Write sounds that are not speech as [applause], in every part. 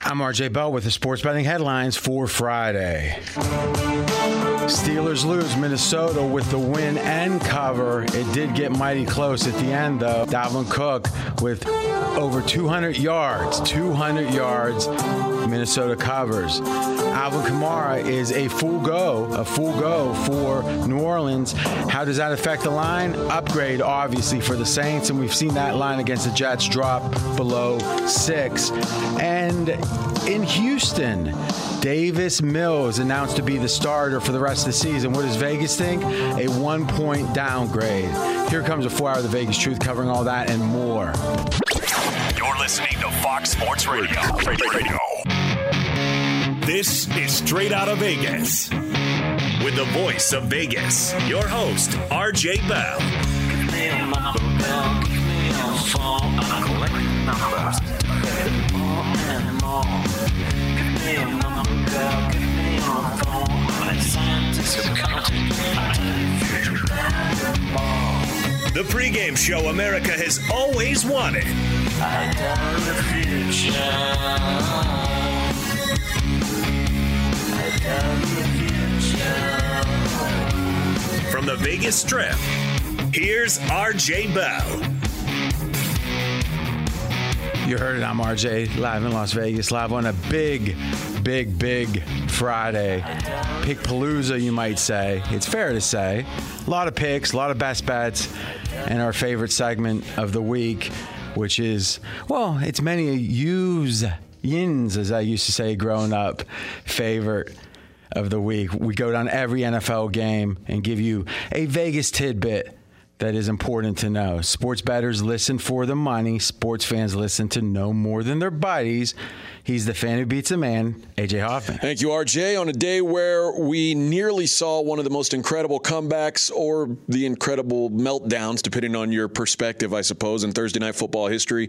I'm RJ Bell with the sports betting headlines for Friday. Steelers lose Minnesota with the win and cover. It did get mighty close at the end, though. Dalvin Cook with over 200 yards. 200 yards. Minnesota covers. Alvin Kamara is a full go, a full go for New Orleans. How does that affect the line? Upgrade, obviously, for the Saints, and we've seen that line against the Jets drop below six. And in Houston, Davis Mills announced to be the starter for the rest of the season. What does Vegas think? A one point downgrade. Here comes a four hour of the Vegas truth covering all that and more. You're listening to Fox Sports Radio. Radio. This is Straight Out of Vegas. With the voice of Vegas, your host, RJ Bell. The pregame show America has always wanted. From the Vegas Strip, here's RJ Bell. You heard it. I'm RJ, live in Las Vegas, live on a big, big, big Friday. Pick Palooza, you might say. It's fair to say. A lot of picks, a lot of best bets, and our favorite segment of the week, which is, well, it's many yous, yins, as I used to say growing up, favorite of the week. We go down every NFL game and give you a Vegas tidbit that is important to know. Sports bettors listen for the money. Sports fans listen to no more than their buddies. He's the fan who beats a man, AJ Hoffman. Thank you, RJ. On a day where we nearly saw one of the most incredible comebacks or the incredible meltdowns, depending on your perspective, I suppose, in Thursday Night Football history.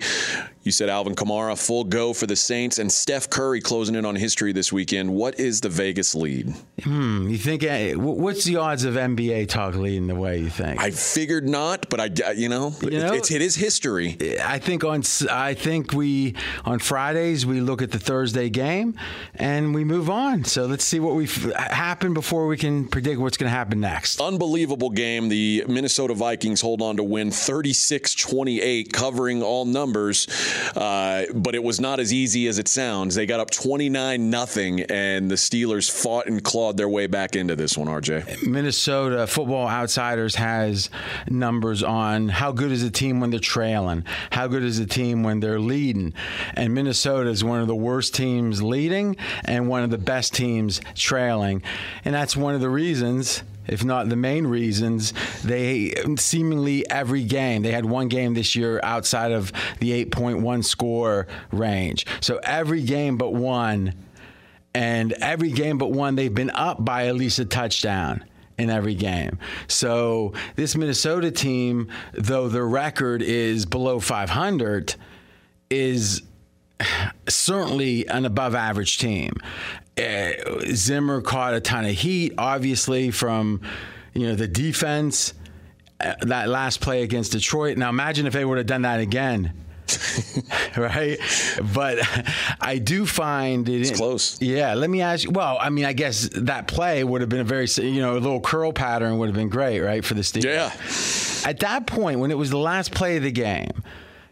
You said Alvin Kamara, full go for the Saints, and Steph Curry closing in on history this weekend. What is the Vegas lead? Hmm. You think, eh, what's the odds of NBA talk leading the way, you think? I figured not, but I, you know, You know- it's, it is history. I think on I think we on Fridays we look at the Thursday game and we move on. So let's see what we've happened before we can predict what's going to happen next. Unbelievable game. The Minnesota Vikings hold on to win 36 28, covering all numbers. Uh, but it was not as easy as it sounds. They got up 29 nothing, and the Steelers fought and clawed their way back into this one, RJ. Minnesota Football Outsiders has numbers on how good is a team when they're trailing, how good is a team when they're leading. And Minnesota is one of the worst teams leading and one of the best teams trailing. And that's one of the reasons if not the main reasons, they seemingly every game, they had one game this year outside of the 8.1 score range. So every game but one, and every game but one, they've been up by at least a touchdown in every game. So this Minnesota team, though the record is below 500, is certainly an above average team. Uh, Zimmer caught a ton of heat, obviously, from you know the defense. Uh, that last play against Detroit. Now imagine if they would have done that again. [laughs] right? But I do find it it's close. Yeah, let me ask you. Well, I mean, I guess that play would have been a very, you know, a little curl pattern would have been great, right, for the Steelers. Yeah. At that point, when it was the last play of the game,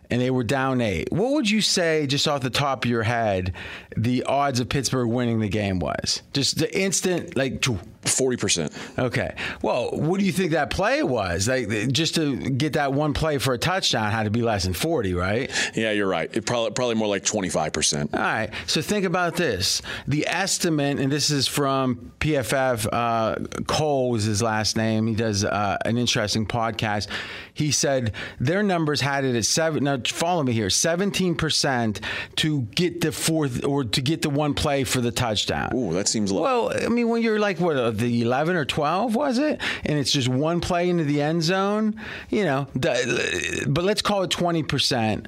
and they were down eight. What would you say, just off the top of your head, the odds of Pittsburgh winning the game was? Just the instant, like. Forty percent. Okay. Well, what do you think that play was? Like, just to get that one play for a touchdown had to be less than forty, right? Yeah, you're right. It probably probably more like twenty five percent. All right. So think about this. The estimate, and this is from PFF. Uh, Cole was his last name. He does uh, an interesting podcast. He said their numbers had it at seven. Now follow me here. Seventeen percent to get the fourth or to get the one play for the touchdown. Ooh, that seems low. Well, I mean, when you're like what the 11 or 12 was it? And it's just one play into the end zone you know but let's call it 20%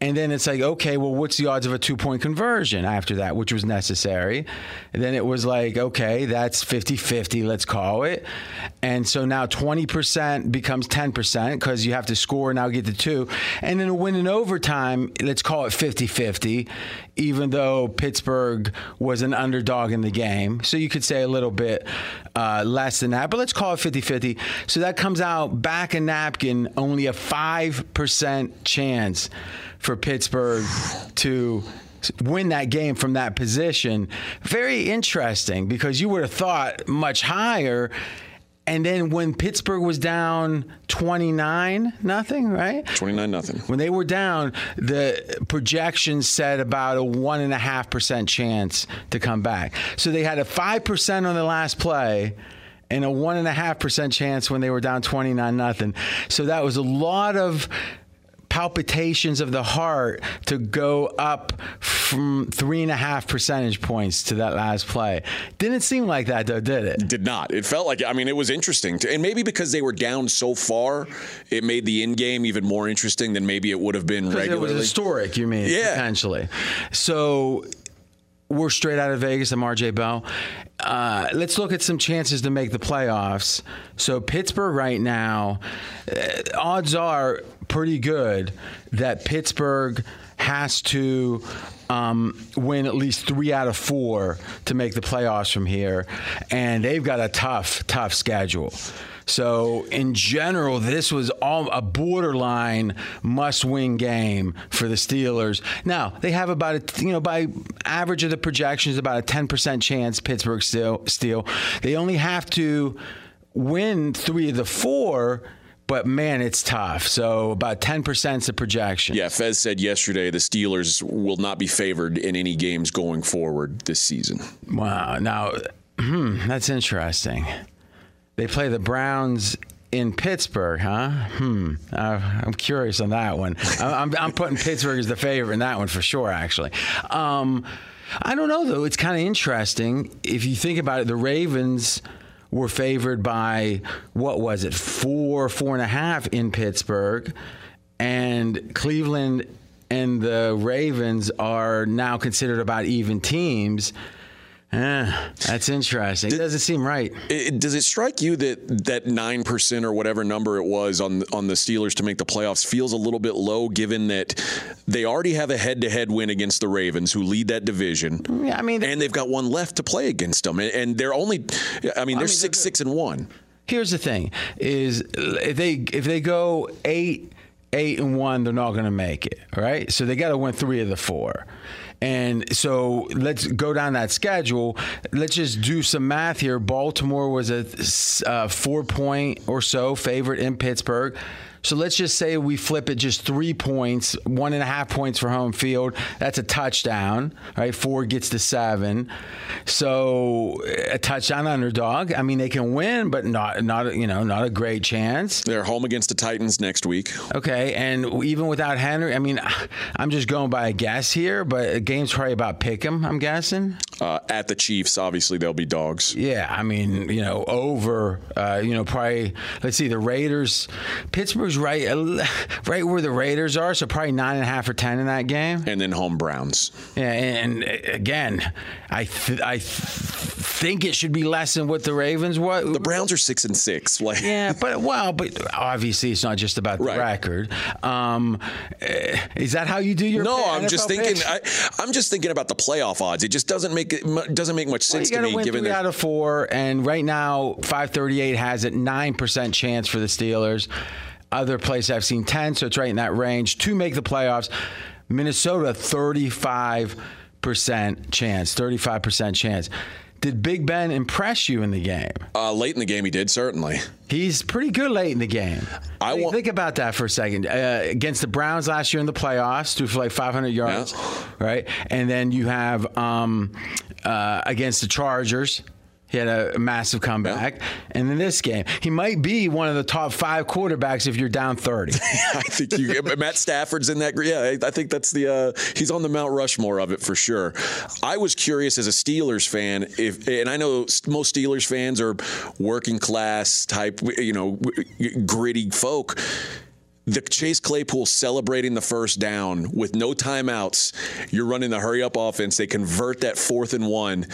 and then it's like, okay, well, what's the odds of a two point conversion after that, which was necessary? And then it was like, okay, that's 50 50, let's call it. And so now 20% becomes 10% because you have to score now get the two. And then a win in overtime, let's call it 50 50, even though Pittsburgh was an underdog in the game. So you could say a little bit uh, less than that, but let's call it 50 50. So that comes out back a napkin, only a 5% chance for Pittsburgh to win that game from that position. Very interesting because you would have thought much higher. And then when Pittsburgh was down 29 nothing, right? 29 nothing. When they were down, the projections said about a one and a half percent chance to come back. So they had a five percent on the last play and a one and a half percent chance when they were down 29 nothing. So that was a lot of palpitations of the heart to go up from three and a half percentage points to that last play. Didn't seem like that though, did it? Did not. It felt like I mean it was interesting, to, and maybe because they were down so far, it made the in game even more interesting than maybe it would have been regularly. It was historic, you mean? Yeah, potentially. So we're straight out of Vegas. I'm RJ Bell. Uh, let's look at some chances to make the playoffs. So Pittsburgh right now, uh, odds are pretty good that Pittsburgh has to um, win at least three out of four to make the playoffs from here, and they've got a tough, tough schedule. So in general, this was all a borderline must-win game for the Steelers. Now they have about a you know by average of the projections about a ten percent chance Pittsburgh still steal. They only have to win three of the four but man, it's tough. So about 10% is the projection. Yeah, Fez said yesterday the Steelers will not be favored in any games going forward this season. Wow. Now, hmm, that's interesting. They play the Browns in Pittsburgh, huh? Hmm. Uh, I'm curious on that one. [laughs] I'm, I'm, putting Pittsburgh as the favorite in that one for sure, actually. Um, I don't know, though. It's kind of interesting. If you think about it, the Ravens were favored by, what was it, four, four and a half in Pittsburgh. And Cleveland and the Ravens are now considered about even teams. Yeah, that's interesting. It doesn't seem right. It, does it strike you that that nine percent or whatever number it was on on the Steelers to make the playoffs feels a little bit low, given that they already have a head-to-head win against the Ravens, who lead that division. Yeah, I mean, and they've got one left to play against them, and they're only, I mean, they're I mean, six, six, and one. Here's the thing: is if they if they go eight eight and one, they're not going to make it. Right, so they got to win three of the four. And so let's go down that schedule. Let's just do some math here. Baltimore was a uh, four point or so favorite in Pittsburgh. So let's just say we flip it just three points, one and a half points for home field. That's a touchdown, right? Four gets to seven. So a touchdown underdog. I mean, they can win, but not not you know not a great chance. They're home against the Titans next week. Okay, and even without Henry, I mean, I'm just going by a guess here, but a game's probably about pick 'em. I'm guessing. Uh, at the Chiefs, obviously they'll be dogs. Yeah, I mean, you know, over. Uh, you know, probably. Let's see, the Raiders, Pittsburgh's right, uh, right where the Raiders are, so probably nine and a half or ten in that game. And then home Browns. Yeah, and, and again, I th- I th- think it should be less than what the Ravens what The Browns are six and six. [laughs] Like yeah, but well, but obviously it's not just about the Right. record. Um, eh, is that how you do your? No, I'm just thinking. I, I'm just thinking about the playoff odds. It just doesn't make it doesn't make much sense got to me. win Given three out of four, and right now, 538 has it nine percent chance for the Steelers. Other places I've seen ten, so it's right in that range to make the playoffs. Minnesota 35 percent chance, 35 percent chance. Did Big Ben impress you in the game? uh, late in the game, he did certainly. He's pretty good late in the game. I think, want- think about that for a second. Uh, against the Browns last year in the playoffs, threw for like 500 yards, right? And then you have um, uh, against the Chargers. He had a massive comeback. And in this game, he might be one of the top five quarterbacks if you're down 30. [laughs] I think you, Matt Stafford's in that. Yeah, I I think that's the. Uh, he's on the Mount Rushmore of it for sure. I was curious as a Steelers fan if, and I know most Steelers fans are working class type, you know, gritty folk. The Chase Claypool celebrating the first down with no timeouts. You're running the hurry up offense. They convert that fourth and one,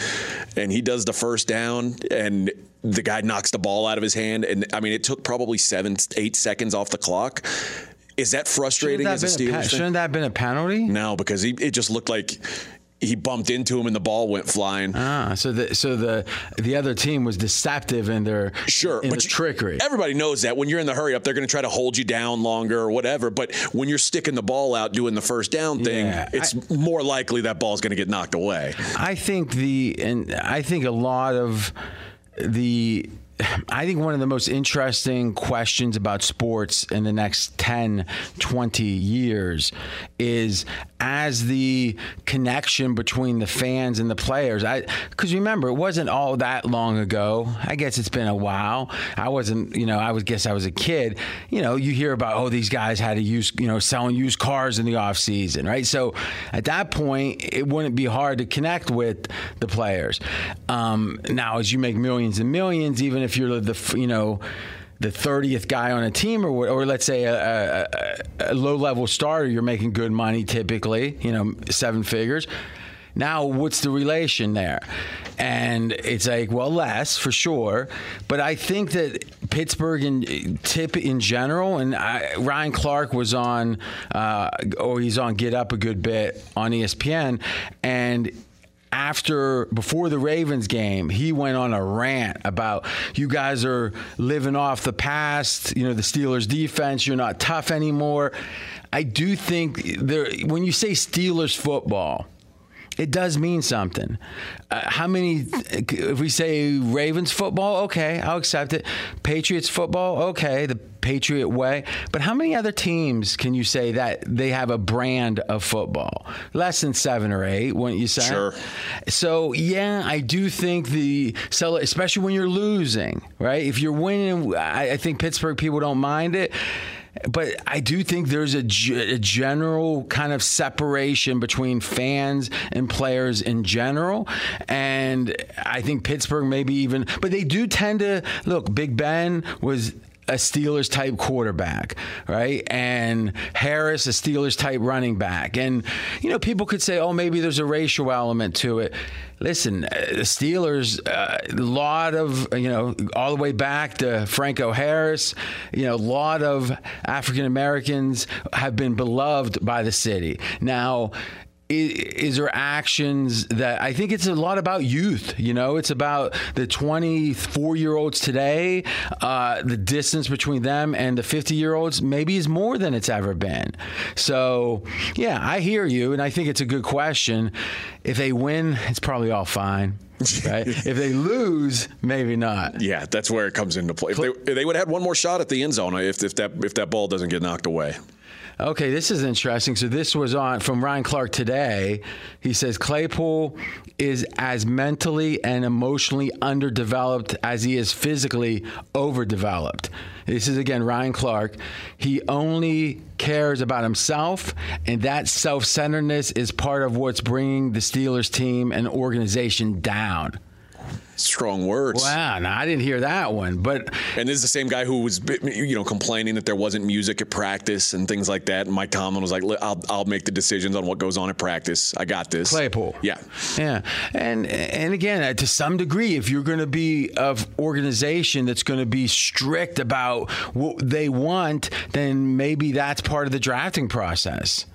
and he does the first down, and the guy knocks the ball out of his hand. And I mean, it took probably seven, eight seconds off the clock. Is that frustrating Shouldn't as a a Steelers pe- shouldn't that have been a penalty? No, because he, it just looked like he bumped into him and the ball went flying. Ah, so the so the the other team was deceptive in their Sure, in but the you- trickery. Everybody knows that when you're in the hurry up, they're going to try to hold you down longer or whatever. But when you're sticking the ball out doing the first down thing, Yeah, it's more likely that ball's going to get knocked away. I think the and I think a lot of the I think one of the most interesting questions about sports in the next 10, 20 years is as the connection between the fans and the players. I because remember, it wasn't all that long ago. I guess it's been a while. I wasn't, you know, I was guess I was a kid. You know, you hear about oh these guys had to use, you know, selling used cars in the off season, right? So at that point, it wouldn't be hard to connect with the players. Um, now, as you make millions and millions, even if you're the, you know, the 30th guy on a team, or, or let's say a, a, a low level starter, you're making good money typically, you know, seven figures. Now, what's the relation there? And it's like, well, less for sure. But I think that Pittsburgh and tip in general, and I, Ryan Clark was on, uh, or he's on Get Up a good bit on ESPN, and after before the Ravens game, he went on a rant about you guys are living off the past. You know the Steelers defense. You're not tough anymore. I do think there when you say Steelers football. It does mean something. Uh, how many, if we say Ravens football, okay, I'll accept it. Patriots football, okay, the Patriot way. But how many other teams can you say that they have a brand of football? Less than seven or eight, wouldn't you say? Sure. So yeah, I do think the especially when you're losing, right? If you're winning, I, I think Pittsburgh people don't mind it. But I do think there's a, general kind of separation between fans and players in general. And I think Pittsburgh maybe even, but they do tend to look, Big Ben was a Steelers type quarterback, right? And Harris, a Steelers type running back. And, you know, people could say, oh, maybe there's a racial element to it. Listen, uh, the Steelers, uh, a lot of, you know, all the way back to Franco Harris, you know, a lot of African Americans have been beloved by the city. Now, is, there actions that I think it's a lot about youth. You know, it's about the 24 year olds today. Uh, the distance between them and the 50 year olds maybe is more than it's ever been. So, yeah, I hear you, and I think it's a good question. If they win, it's probably all fine. [laughs] right? if they lose, maybe not. Yeah, that's where it comes into play. If they, they would have had one more shot at the end zone if, if that if that ball doesn't get knocked away. Okay, this is interesting. So this was on from Ryan Clark today. He says Claypool is as mentally and emotionally underdeveloped as he is physically overdeveloped. This is again Ryan Clark. He only cares about himself, and that self centeredness is part of what's bringing the Steelers team and organization down. Strong words. Wow, now I didn't hear that one, but and this is the same guy who was, you know, complaining that there wasn't music at practice and things like that. And Mike Tomlin was like, "I'll, I'll make the decisions on what goes on at practice. I got this." Claypool. Yeah, yeah, and and again, uh, to some degree, if you're going to be of organization that's going to be strict about what they want, then maybe that's part of the drafting process.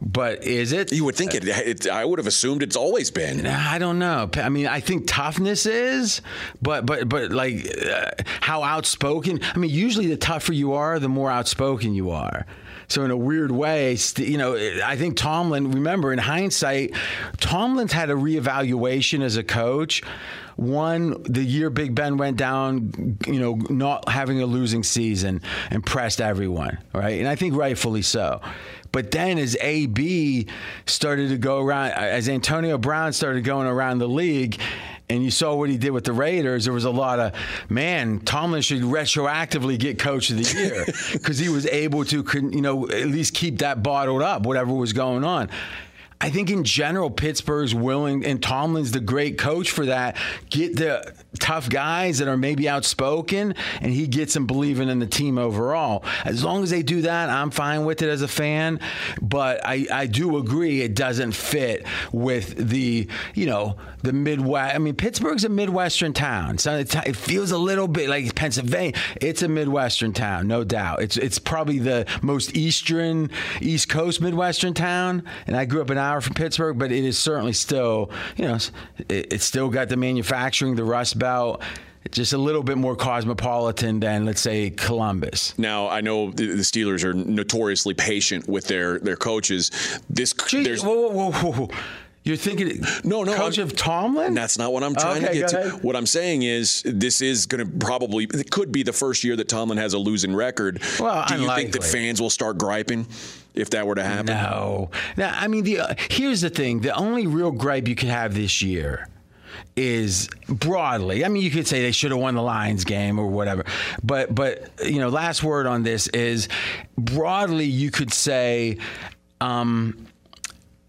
But is it? You would think it, it, I would have assumed it's always been. I don't know. I mean, I think toughness is, but but but like uh, how outspoken. I mean, usually the tougher you are, the more outspoken you are. So in a weird way, you know, I think Tomlin. Remember, in hindsight, Tomlin's had a reevaluation as a coach. One, the year Big Ben went down, you know, not having a losing season impressed everyone, right? And I think rightfully so. But then as AB started to go around, as Antonio Brown started going around the league, and you saw what he did with the Raiders, there was a lot of, man, Tomlin should retroactively get coach of the year [laughs] because he was able to, you know, at least keep that bottled up, whatever was going on. I think in general, Pittsburgh's willing, and Tomlin's the great coach for that. Get the tough guys that are maybe outspoken, and he gets them believing in the team overall. As long as they do that, I'm fine with it as a fan. But I, I do agree it doesn't fit with the, you know, the Midwest. I mean, Pittsburgh's a Midwestern town, so it feels a little bit like Pennsylvania. It's a Midwestern town, no doubt. It's it's probably the most eastern, East Coast Midwestern town, and I grew up in hour from Pittsburgh, but it is certainly still, you know, it, it's still got the manufacturing, the Rust Belt just a little bit more cosmopolitan than let's say Columbus. Now I know the Steelers are notoriously patient with their their coaches. This Jeez, there's whoa, whoa, whoa, whoa. You're thinking no, no, coach I'm, of Tomlin? That's not what I'm trying okay, to get to. What I'm saying is this is going to probably it could be the first year that Tomlin has a losing record. Well, do unlikely. you think that fans will start griping? if that were to happen? No. Now, I mean, the, uh, here's the thing: the only real gripe you could have this year is broadly. I mean, you could say they should have won the Lions game or whatever, but but you know, last word on this is broadly. You could say. Um,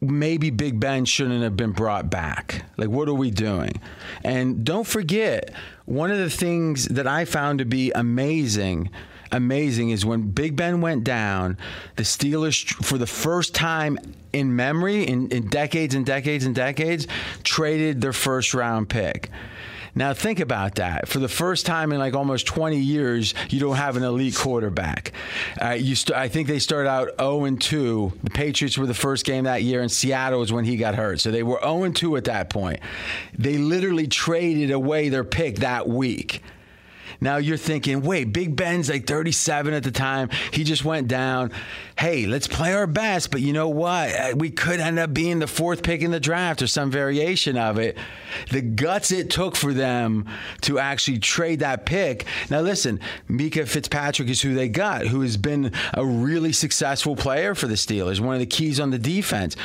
maybe Big Ben shouldn't have been brought back. Like, what are we doing? And don't forget, one of the things that I found to be amazing amazing is when Big Ben went down, the Steelers, for the first time in memory, in, in decades and decades and decades, traded their first round pick. Now think about that. For the first time in like almost 20 years, you don't have an elite quarterback. Uh, you st- I think they started out 0 and 2. The Patriots were the first game that year, and Seattle was when he got hurt. So they were 0 and 2 at that point. They literally traded away their pick that week. Now you're thinking, wait, Big Ben's like 37 at the time. He just went down. Hey, let's play our best. But you know what? Uh, we could end up being the fourth pick in the draft or some variation of it. The guts it took for them to actually trade that pick. Now, listen, Minkah Fitzpatrick is who they got, who has been a really successful player for the Steelers, one of the keys on the defense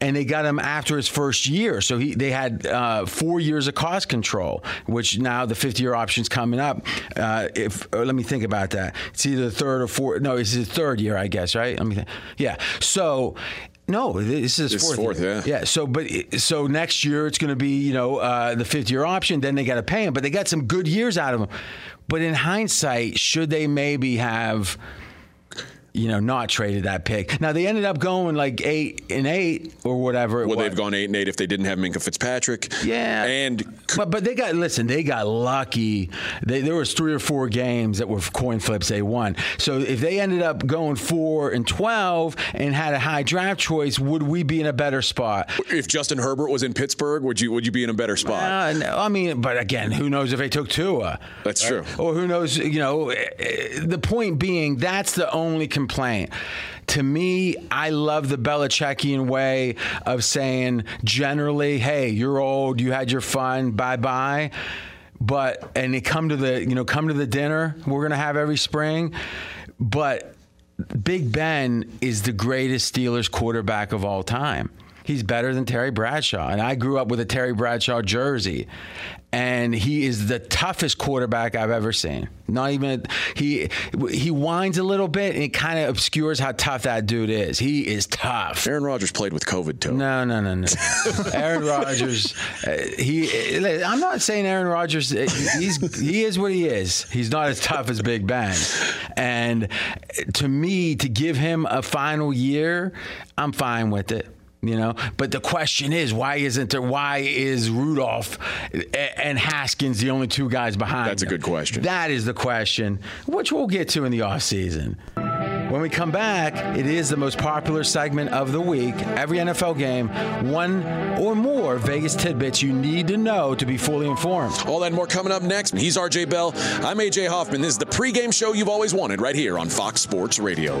and they got him after his first year. So he they had uh, four years of cost control, which now the fifth year option's coming up. Uh, if uh, let me think about that, it's either the third or fourth. No, it's the third year, I guess. Right? Let me think. Yeah. So. No, this is his fourth. fourth yeah. Yeah. So, but so next year it's going to be you know uh, the fifth year option. Then they got to pay him, but they got some good years out of him. But in hindsight, should they maybe have you know, not traded that pick. Now they ended up going like eight and eight or whatever. it Well, was. they've gone eight and eight if they didn't have Minkah Fitzpatrick. Yeah, and but but they got listen. They got lucky. They, there was three or four games that were coin flips they won. So if they ended up going four and twelve and had a high draft choice, would we be in a better spot? if Justin Herbert was in Pittsburgh, would you would you be in a better spot? Uh, no, I mean, but again, who knows if they took Tua? That's true. Or who knows? You know, eh, eh, the point being that's the only complaint. To me, I love the Belichickian way of saying generally, "Hey, you're old. You had your fun. Bye bye." But and they come to the you know come to the dinner we're gonna have every spring, but Big Ben is the greatest Steelers quarterback of all time. He's better than Terry Bradshaw. And I grew up with a Terry Bradshaw jersey. And he is the toughest quarterback I've ever seen. Not even he he whines a little bit and it kind of obscures how tough that dude is. He is tough. Aaron Rodgers played with COVID too. No, no, no, no. [laughs] Aaron Rodgers, uh, he. I'm not saying Aaron Rodgers. uh, He's he is what he is. He's not as tough as Big Ben, and to me, to give him a final year, I'm fine with it. You know, but the question is, why isn't there? Why is Rudolph and Haskins the only two guys behind? That's a good question. That is the question, which we'll get to in the offseason. When we come back, it is the most popular segment of the week. Every NFL game, one or more Vegas tidbits you need to know to be fully informed. All that and more coming up next. He's RJ Bell. I'm AJ Hoffman. This is the pregame show you've always wanted right here on Fox Sports Radio.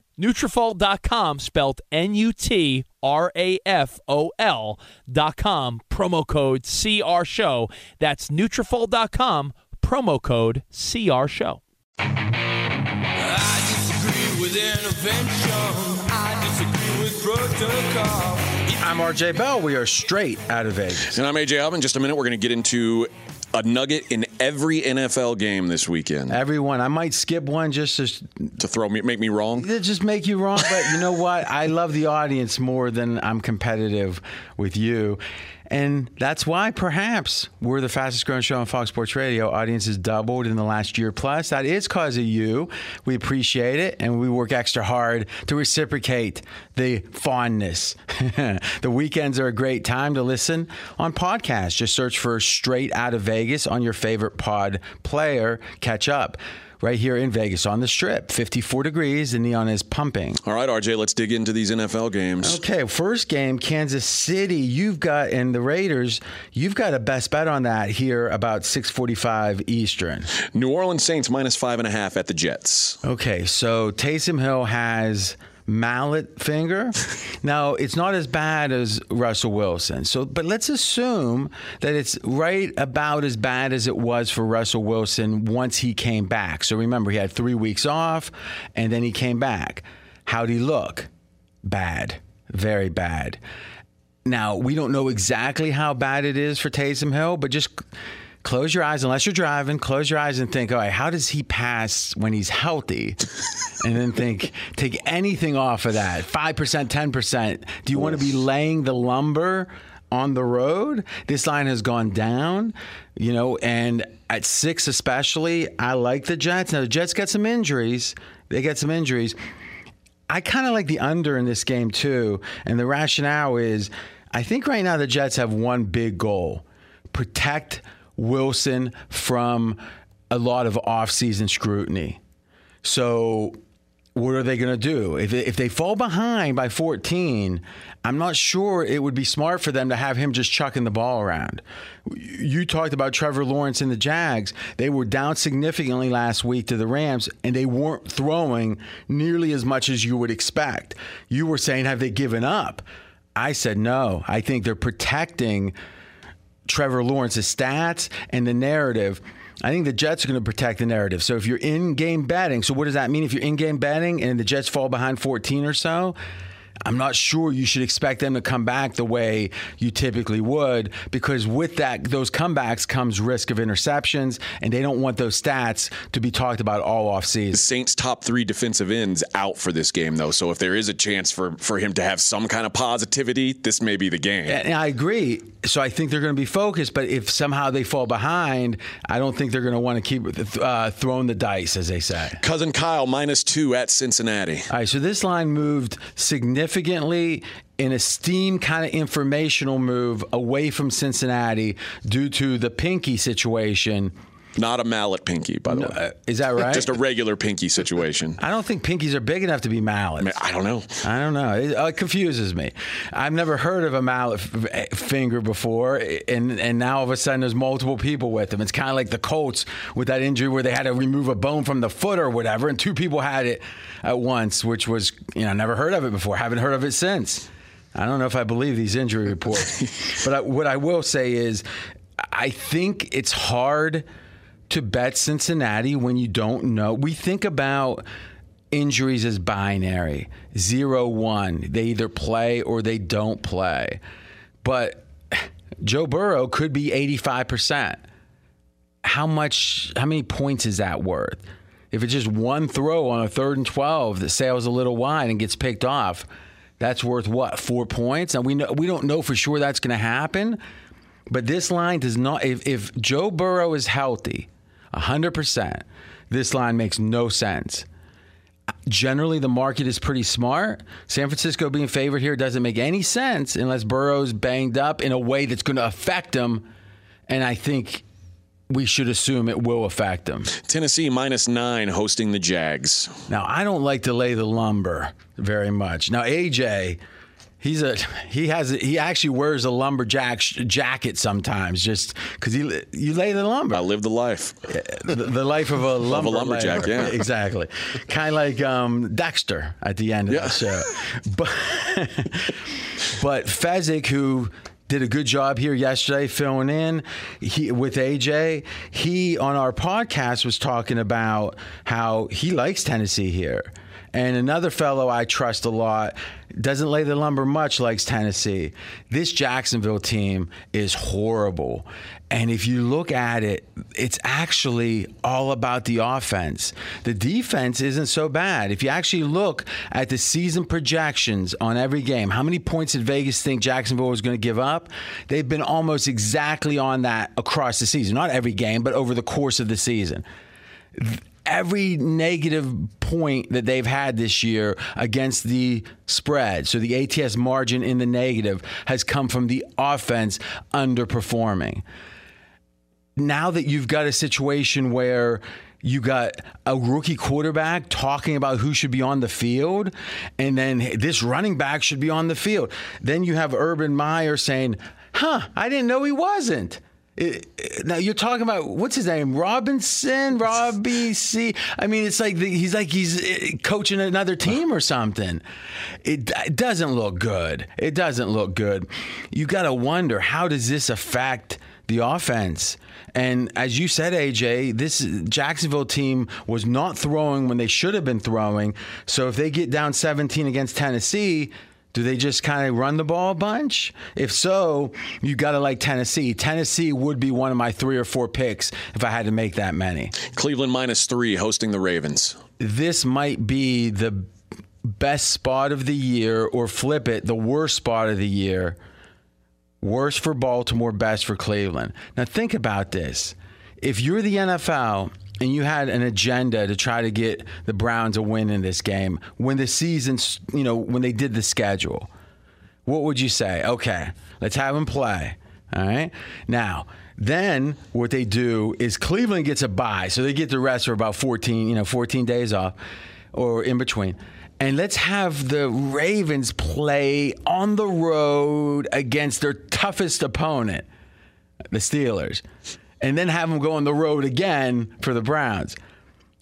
Nutrafol.com, spelled N-U-T-R-A-F-O-L dot com, promo code CR Show. That's Nutrafol.com, promo code CR Show. I disagree with intervention. I disagree with protocol. I'm RJ Bell. We are straight out of Vegas. And I'm AJ Alvin. Just a minute, we're going to get into a nugget in every NFL game this weekend Everyone, I might skip one just to to throw me, make me wrong. just make you wrong, but you know what? I love the audience more than I'm competitive with you. And that's why perhaps we're the fastest growing show on Fox Sports Radio. Audience has doubled in the last year plus. That is because of you. We appreciate it and we work extra hard to reciprocate the fondness. [laughs] the weekends are a great time to listen on podcasts. Just search for Straight Out of Vegas on your favorite pod player. Catch up right here in Vegas on the strip. 54 degrees, the neon is pumping. All right, RJ, let's dig into these NFL games. Okay, first game, Kansas City. You've got and the Raiders. You've got a best bet on that here about 6:45 Eastern. New Orleans Saints minus five and a half at the Jets. Okay, so Taysom Hill has mallet finger. [laughs] now it's not as bad as Russell Wilson. So, but let's assume that it's right about as bad as it was for Russell Wilson once he came back. So remember, he had three weeks off, and then he came back. How'd he look? Bad, very bad. Now, we don't know exactly how bad it is for Taysom Hill, but just close your eyes, unless you're driving, close your eyes and think, all right, how does he pass when he's healthy? and then think, take anything off of that 5%, 10%. Do you want to be laying the lumber? On the road, this line has gone down, you know, and at six especially, I like the Jets. Now the Jets got some injuries; they got some injuries. I kind of like the under in this game too. And the rationale is I think right now the Jets have one big goal protect Wilson from a lot of offseason scrutiny. So, what are they going to do? If, if they fall behind by 14, I'm not sure it would be smart for them to have him just chucking the ball around. You talked about Trevor Lawrence and the Jags. They were down significantly last week to the Rams, and they weren't throwing nearly as much as you would expect. You were saying, have they given up? I said, no. I think they're protecting Trevor Lawrence's stats and the narrative. I think the Jets are going to protect the narrative. So if you're in game betting, so what does that mean? If you're in game betting and the Jets fall behind 14 or so, I'm not sure you should expect them to come back the way you typically would because with that those comebacks comes risk of interceptions and they don't want those stats to be talked about all off season. Saints top three defensive ends out for this game though, so if there is a chance for for him to have some kind of positivity, this may be the game. And I agree. So I think they're going to be focused, but if somehow they fall behind, I don't think they're going to want to keep uh, throwing the dice, as they say. Cousin Kyle minus two at Cincinnati. All right, so this line moved significantly in a steam kind of informational move away from Cincinnati due to the Pinky situation. Not a mallet pinky, by the way. Uh, is that right? Just a regular pinky situation. I don't think pinkies are big enough to be mallets. I don't know. I don't know. It, uh, it confuses me. I've never heard of a mallet f- finger before, and and now all of a sudden there's multiple people with them. It's kind of like the Colts with that injury where they had to remove a bone from the foot or whatever, and two people had it at once, which was you know never heard of it before. Haven't heard of it since. I don't know if I believe these injury reports, [laughs] but I, what I will say is, I think it's hard to bet Cincinnati when you don't know. We think about injuries as binary zero, one. They either play or they don't play. But Joe Burrow could be 85%. How much, how many points is that worth? If it's just one throw on a third and 12 that sails a little wide and gets picked off, that's worth what? Four points? And we know, we don't know for sure that's going to happen. But this line does not, if, if Joe Burrow is healthy, 100%, this line makes no sense. generally the market is pretty smart. San Francisco being favored here doesn't make any sense unless Burrow's banged up in a way that's going to affect him. And I think we should assume it will affect him. Tennessee minus nine hosting the Jags. Now, I don't like to lay the lumber very much. Now, AJ, he's a he has a, he actually wears a lumberjack sh- jacket sometimes just because he you lay the lumber. I live the life. the, the life [laughs] of a lumber lumberjack, layer. yeah. exactly. kind of like um, Dexter at the end of Yeah. the show. [laughs] But but Fezzik, who did a good job here yesterday filling in he, with AJ. He on our podcast was talking about how he likes Tennessee here. And another fellow I trust a lot doesn't lay the lumber much, likes Tennessee. This Jacksonville team is horrible. And if you look at it, it's actually all about the offense. The defense isn't so bad. If you actually look at the season projections on every game, how many points did Vegas think Jacksonville was going to give up? They've been almost exactly on that across the season. Not every game, but over the course of the season every negative point that they've had this year against the spread, so the ATS margin in the negative, has come from the offense underperforming. Now that you've got a situation where you got a rookie quarterback talking about who should be on the field, and then this running back should be on the field. Then you have Urban Meyer saying, Huh, I didn't know he wasn't. Now you're talking about what's his name, Robinson, Robbie C. I mean, it's like the, he's like he's uh, coaching another team or something. It, it doesn't look good. It doesn't look good. You got to wonder how does this affect the offense? And as you said, AJ, this Jacksonville team was not throwing when they should have been throwing. So if they get down 17 against Tennessee. Do they just kind of run the ball a bunch? If so, you got to like Tennessee. Tennessee would be one of my three or four picks if I had to make that many. Cleveland minus three hosting the Ravens. This might be the best spot of the year, or flip it, the worst spot of the year. Worst for Baltimore, best for Cleveland. Now, think about this. If you're the NFL and you had an agenda to try to get the Browns a win in this game, when the season, you know, when they did the schedule, what would you say? Okay, let's have them play. All right. Now, then what they do is Cleveland gets a bye, so they get the rest for about 14, you know, 14 days off or in between. And let's have the Ravens play on the road against their toughest opponent, the Steelers, and then have them go on the road again for the Browns.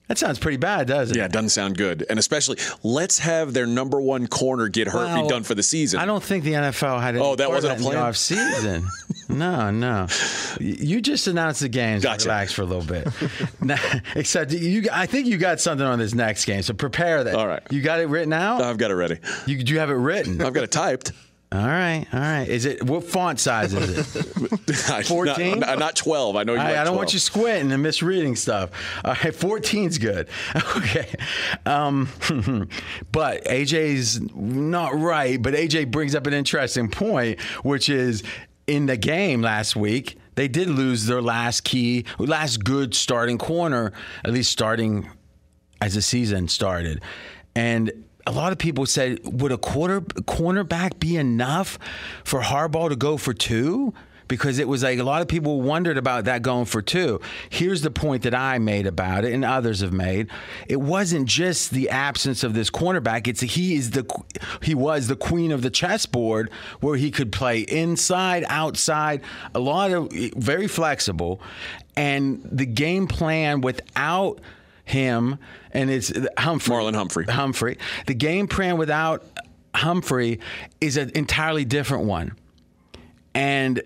That sounds pretty bad, doesn't it? Yeah, it doesn't sound good. And especially, let's have their number one corner get hurt, Well, be done for the season. I don't think the NFL had any Oh, that wasn't a plan? off season. [laughs] no, no. You just announced the games. Gotcha. Relax for a little bit. [laughs] Now, Except you, I think you got something on this next game, so prepare that. All right. You got it written out. I've got it ready. you do you have it written? I've got it typed. All right, all right. Is it what font size is it? [laughs] 14? Not, not 12. I know you I, like I don't 12. want you squinting and misreading stuff. All right, 14's good. [laughs] Okay. Um, [laughs] but AJ's not right, but AJ brings up an interesting point, which is in the game last week, they did lose their last key, last good starting corner, at least starting as the season started. And a lot of people said, would a quarter cornerback be enough for Harbaugh to go for two? Because it was like a lot of people wondered about that going for two. Here's the point that I made about it, and others have made. It wasn't just the absence of this cornerback. It's he is the he was the queen of the chessboard, where he could play inside, outside, a lot of very flexible, and the game plan without him and it's uh, Humphrey. Marlon Humphrey. Humphrey. The game plan without Humphrey is an entirely different one. And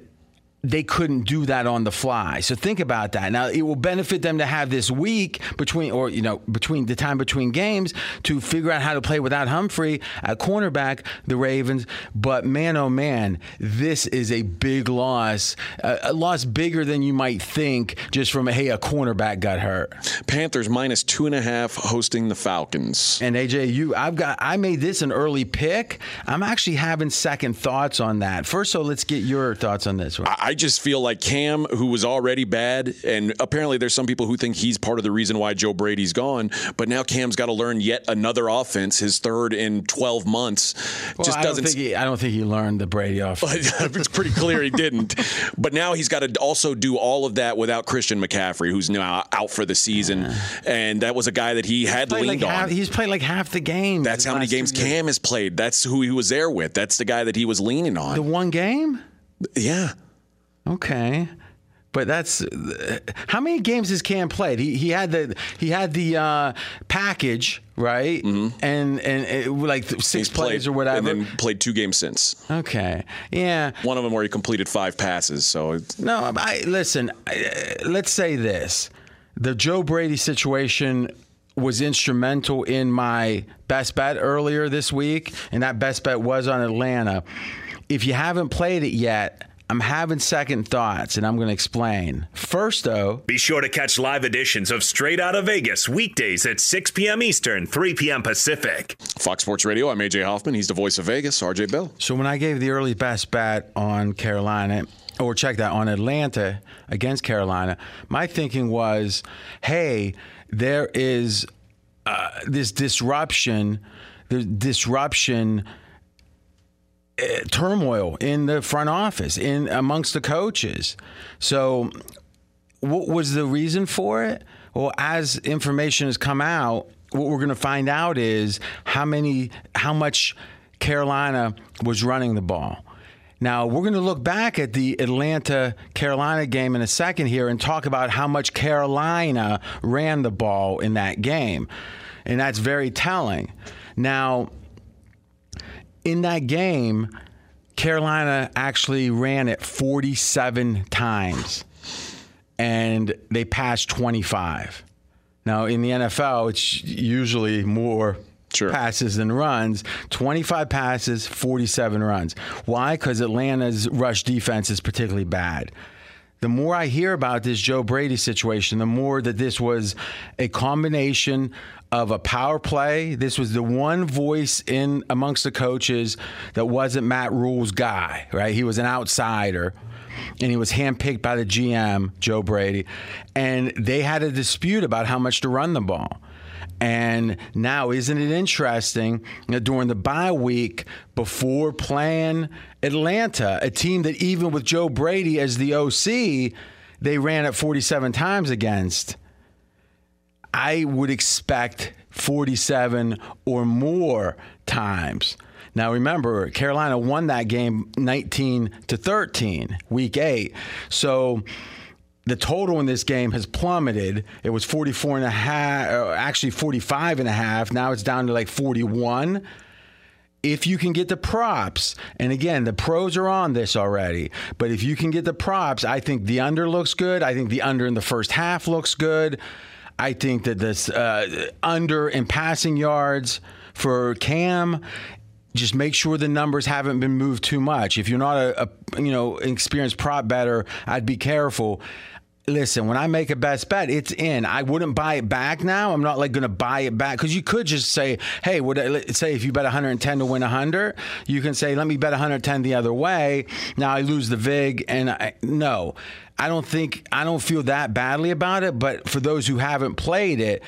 they couldn't do that on the fly. So think about that. Now it will benefit them to have this week between or you know, between the time between games to figure out how to play without Humphrey at cornerback, the Ravens. But man oh man, this is a big loss. A, a loss bigger than you might think just from hey, a cornerback got hurt. Panthers minus two and a half hosting the Falcons. And AJ, you, I've got, I made this an early pick. I'm actually having second thoughts on that. First, so let's get your thoughts on this one. I, I I just feel like Cam, who was already bad, and apparently there's some people who think he's part of the reason why Joe Brady's gone. But now Cam's got to learn yet another offense, his third in 12 months. Well, just I don't doesn't. think he, I don't think he learned the Brady [laughs] offense. it's pretty clear he didn't. [laughs] But now he's got to also do all of that without Christian McCaffrey, who's now out for the season. And that was a guy that he had leaned like on. half, he's played like half the games. That's how many games. Cam has played. That's who he was there with. That's the guy that he was leaning on. The one game. yeah. Okay. But that's how many games has Cam played? He he had the he had the uh, package right, and and it, like six Mm-hmm. He's plays played, or whatever. And then played two games since. okay, yeah. One of them where he completed five passes. So it's, No, I listen. I, let's say this: the Joe Brady situation was instrumental in my best bet earlier this week, and that best bet was on Atlanta. If you haven't played it yet, I'm having second thoughts, and I'm going to explain. First, though, Be sure to catch live editions of Straight Outta Vegas weekdays at 6 p.m. Eastern, 3 p.m. Pacific. Fox Sports Radio. I'm AJ Hoffman. He's the voice of Vegas. RJ Bell. So when I gave the early best bet on Carolina, or check that on Atlanta against Carolina, my thinking was, hey, there is uh, this disruption, the disruption. Uh, Turmoil in the front office, in amongst the coaches. So, what was the reason for it? Well, as information has come out, what we're going to find out is how many, how much Carolina was running the ball. Now, we're going to look back at the Atlanta Carolina game in a second here and talk about how much Carolina ran the ball in that game. And that's very telling. Now, in that game, Carolina actually ran it 47 times and they passed 25. Now, in the NFL, it's usually more Sure. passes than runs 25 passes, 47 runs. Why? Because Atlanta's rush defense is particularly bad. The more I hear about this Joe Brady situation, the more that this was a combination of a power play. This was the one voice in amongst the coaches that wasn't Matt Rhule's guy, right? He was an outsider and he was handpicked by the GM, Joe Brady, and they had a dispute about how much to run the ball. And now, isn't it interesting that during the bye week before playing Atlanta, a team that even with Joe Brady as the OC, they ran it 47 times against? I would expect 47 or more times. Now remember, Carolina won that game 19 to 13, week 8. So the total in this game has plummeted. It was 44 and a half, uh, actually 45 and a half. Now it's down to like 41 if you can get the props, and again, the pros are on this already, but if you can get the props, I think the under looks good. I think the under in the first half looks good. I think that this uh, under in passing yards for Cam. Just make sure the numbers haven't been moved too much. If you're not a, a you know experienced prop better, I'd be careful. Listen, when I make a best bet, it's in. I wouldn't buy it back now. I'm not like going to buy it back because you could just say, "Hey, would uh, I, let's say if you bet 110 to win 100, you can say, let me bet 110 the other way. Now I lose the vig, and I, no, I don't think I don't feel that badly about it. But for those who haven't played it,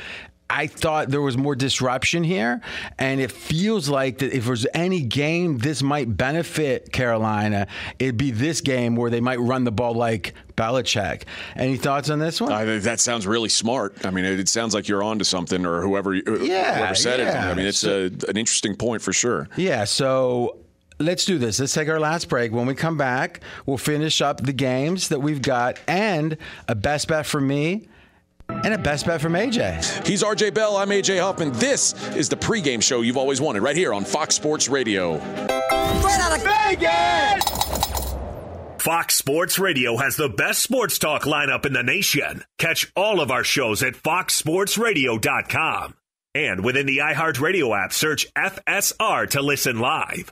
I thought there was more disruption here, and it feels like that if there's any game this might benefit Carolina, it'd be this game where they might run the ball like Belichick. Any thoughts on this one? I, that sounds really smart. I mean, it, it sounds like you're onto something, or whoever Yeah, whoever said yeah. it. I mean, it's a, an interesting point for sure. Yeah, so let's do this. Let's take our last break. When we come back, we'll finish up the games that we've got and a best bet for me and a best bet from AJ. He's RJ Bell. I'm AJ Hoffman. This is the pregame show you've always wanted, right here on Fox Sports Radio. Straight out of Vegas! Fox Sports Radio has the best sports talk lineup in the nation. Catch all of our shows at foxsportsradio.com. And within the iHeartRadio app, search FSR to listen live.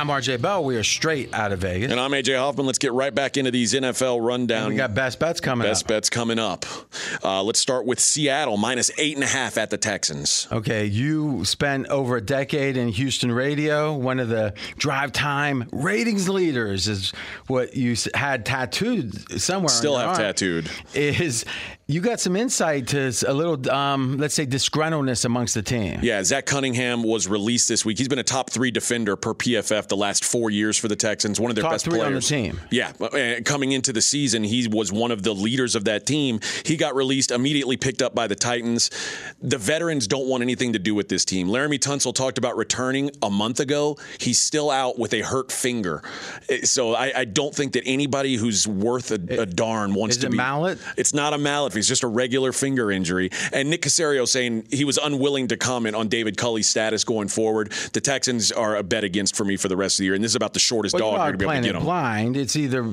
I'm RJ Bell. We are straight out of Vegas. And I'm AJ Hoffman. Let's get right back into these NFL rundown. And we got best bets coming up. best up. bets coming up. Uh, let's start with Seattle minus eight and a half at the Texans. Okay, you spent over a decade in Houston radio. One of the drive time ratings leaders is what you had tattooed somewhere. on Still have arm. tattooed. Is you got some insight to a little, um, let's say, disgruntledness amongst the team. Yeah, Zach Cunningham was released this week. He's been a top three defender per PFF the last four years for the Texans. One of their Top best three on the players. team. Yeah, coming into the season, he was one of the leaders of that team. He got released, immediately picked up by the Titans. The veterans don't want anything to do with this team. Laremy Tunsil talked about returning a month ago. He's still out with a hurt finger. Eh, So I, I don't think that anybody who's worth a, a darn wants is to it be. mallet? It's not a mallet. It's just a regular finger injury. And Nick Caserio saying he was unwilling to comment on David Culley's status going forward. The Texans are a bet against for me for the rest of the year. And this is about the shortest Well, dog you you're going to be able to get them. blind. It's either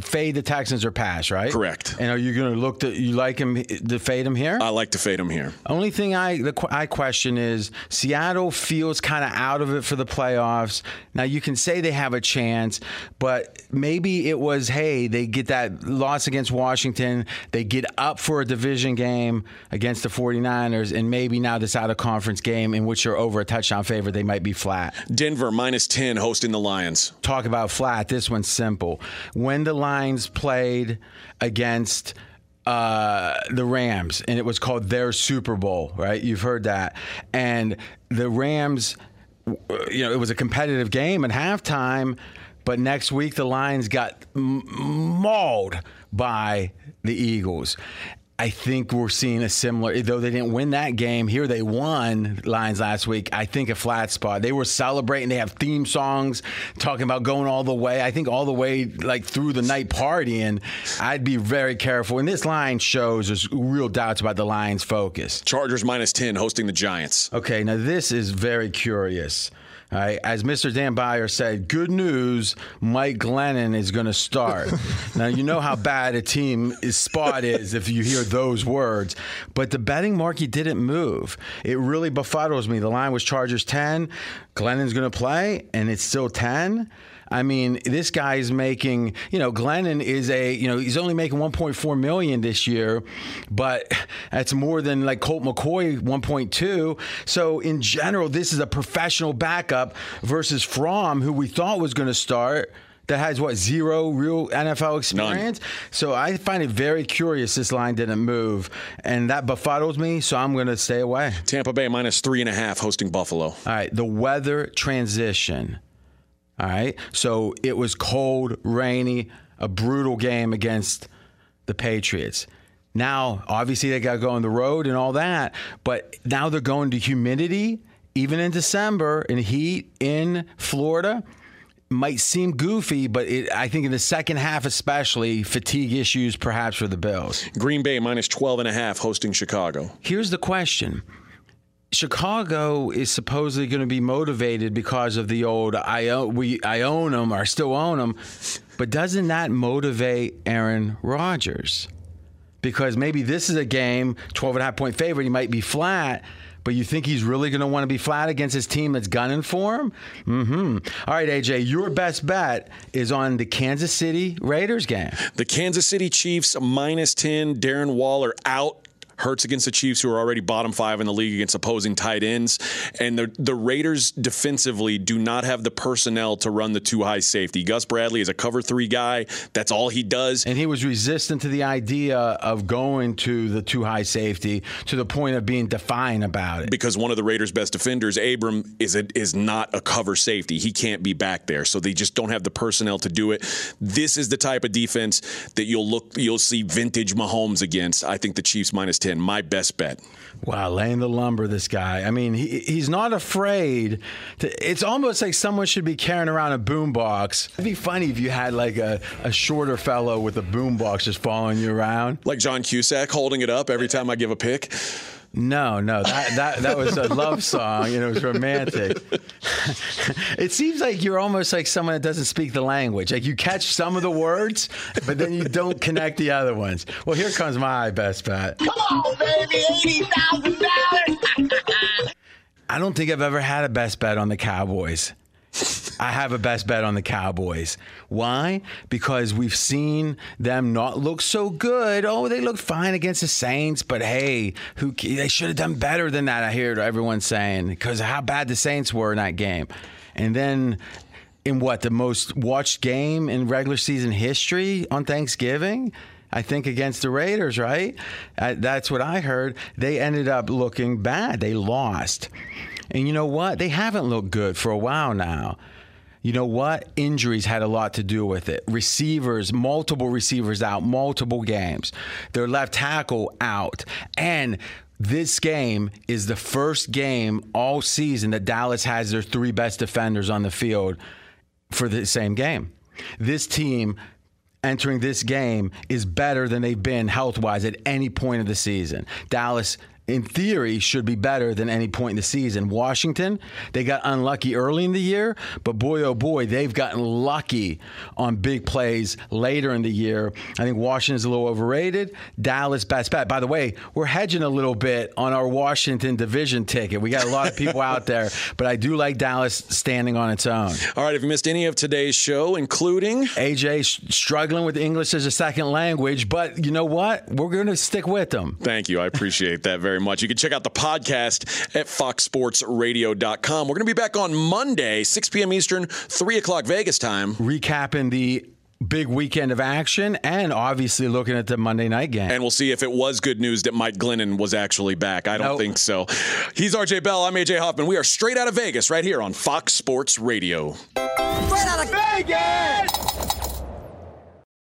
fade the Texans or pass, right? Correct. And are you going to look to you like him to fade him here? I like to fade him here. Only thing I the, I question is Seattle feels kind of out of it for the playoffs. Now you can say they have a chance, but maybe it was hey they get that loss against Washington, they get up for a division game against the 49ers, and maybe now this out of conference game in which you're over a touchdown favorite, they might be flat. Denver minus 10 hosting the Lions. Talk about flat. This one's simple. When the Lions played against uh, the Rams, and it was called their Super Bowl, right? You've heard that. And the Rams, you know, it was a competitive game at halftime. But next week, the Lions got m- mauled by the Eagles. I think we're seeing a similar, though they didn't win that game. Here they won Lions last week. I think a flat spot. They were celebrating. They have theme songs talking about going all the way. I think all the way like through the night partying. I'd be very careful. And this line shows there's real doubts about the Lions' focus. Chargers minus 10 hosting the Giants. Okay, now this is very curious. All right, as Mr. Dan Byer said, good news, Mike Glennon is going to start. [laughs] now, you know how bad a team is spot is if you hear those words, but the betting market didn't move. It really befuddles me. The line was Chargers 10, Glennon's going to play, and it's still 10. I mean, this guy is making, you know, Glennon is a, you know, he's only making 1.4 million this year, but that's more than like Colt McCoy 1.2. So in general, this is a professional backup versus Fromm, who we thought was going to start. That has what zero real NFL experience. None. So I find it very curious this line didn't move, and that befuddles me. So I'm going to stay away. Tampa Bay minus three and a half hosting Buffalo. All right, the weather transition. All right. So it was cold, rainy, a brutal game against the Patriots. Now, obviously, they got to go on the road and all that, but now they're going to humidity, even in December, and heat in Florida. Might seem goofy, but it, I think in the second half, especially, fatigue issues perhaps for the Bills. Green Bay minus 12 and a half hosting Chicago. Here's the question Chicago is supposedly going to be motivated because of the old I own, we I own them or still own them, but doesn't that motivate Aaron Rodgers? Because maybe this is a game, 12 and a half point favorite, he might be flat, but you think he's really going to want to be flat against his team that's gunning for him? Mm-hmm. All right, AJ, your best bet is on the Kansas City Raiders game. The Kansas City Chiefs minus 10, Darren Waller out Hurts against the Chiefs, who are already bottom five in the league against opposing tight ends. And the, the Raiders defensively do not have the personnel to run the two high safety. Gus Bradley is a cover three guy. That's all he does. And he was resistant to the idea of going to the two high safety to the point of being defiant about it. Because one of the Raiders' best defenders, Abram, is a, is not a cover safety. He can't be back there. So they just don't have the personnel to do it. This is the type of defense that you'll look you'll see vintage Mahomes against. I think the Chiefs minus 10 10, my best bet. Wow, laying the lumber, this guy. I mean, he, he's not afraid. To, it's almost like someone should be carrying around a boombox. It'd be funny if you had like a, a shorter fellow with a boombox just following you around. Like John Cusack holding it up every time I give a pick. No, no, that that that was a love song and it was romantic. [laughs] it seems like you're almost like someone that doesn't speak the language. Like you catch some of the words, but then you don't connect the other ones. Well, here comes my best bet. Come on, baby, eighty thousand dollars. I don't think I've ever had a best bet on the Cowboys. I have a best bet on the Cowboys. Why? Because we've seen them not look so good. Oh, they looked fine against the Saints, but hey, who they should have done better than that. I hear everyone saying because how bad the Saints were in that game, and then in what the most watched game in regular season history on Thanksgiving. I think against the Raiders, right? Uh, that's what I heard. They ended up looking bad. They lost. And you know what? They haven't looked good for a while now. You know what? Injuries had a lot to do with it. Receivers, multiple receivers out, multiple games. Their left tackle out. And this game is the first game all season that Dallas has their three best defenders on the field for the same game. This team entering this game is better than they've been health wise at any point of the season. Dallas in theory, should be better than any point in the season. Washington, they got unlucky early in the year, but boy, oh boy, they've gotten lucky on big plays later in the year. I think Washington's a little overrated. Dallas, best bet. By the way, we're hedging a little bit on our Washington division ticket. We got a lot of people out there, [laughs] but I do like Dallas standing on its own. All right, if you missed any of today's show, including AJ struggling with English as a second language, but you know what? We're going to stick with them. Thank you. I appreciate that very very much. You can check out the podcast at foxsportsradio.com. We're going to be back on Monday, 6 p.m. Eastern, 3 o'clock Vegas time. Recapping the big weekend of action and obviously looking at the Monday night game. And we'll see if it was good news that Mike Glennon was actually back. I don't nope. think so. He's RJ Bell. I'm AJ Hoffman. We are straight out of Vegas right here on Fox Sports Radio. Straight out of Vegas!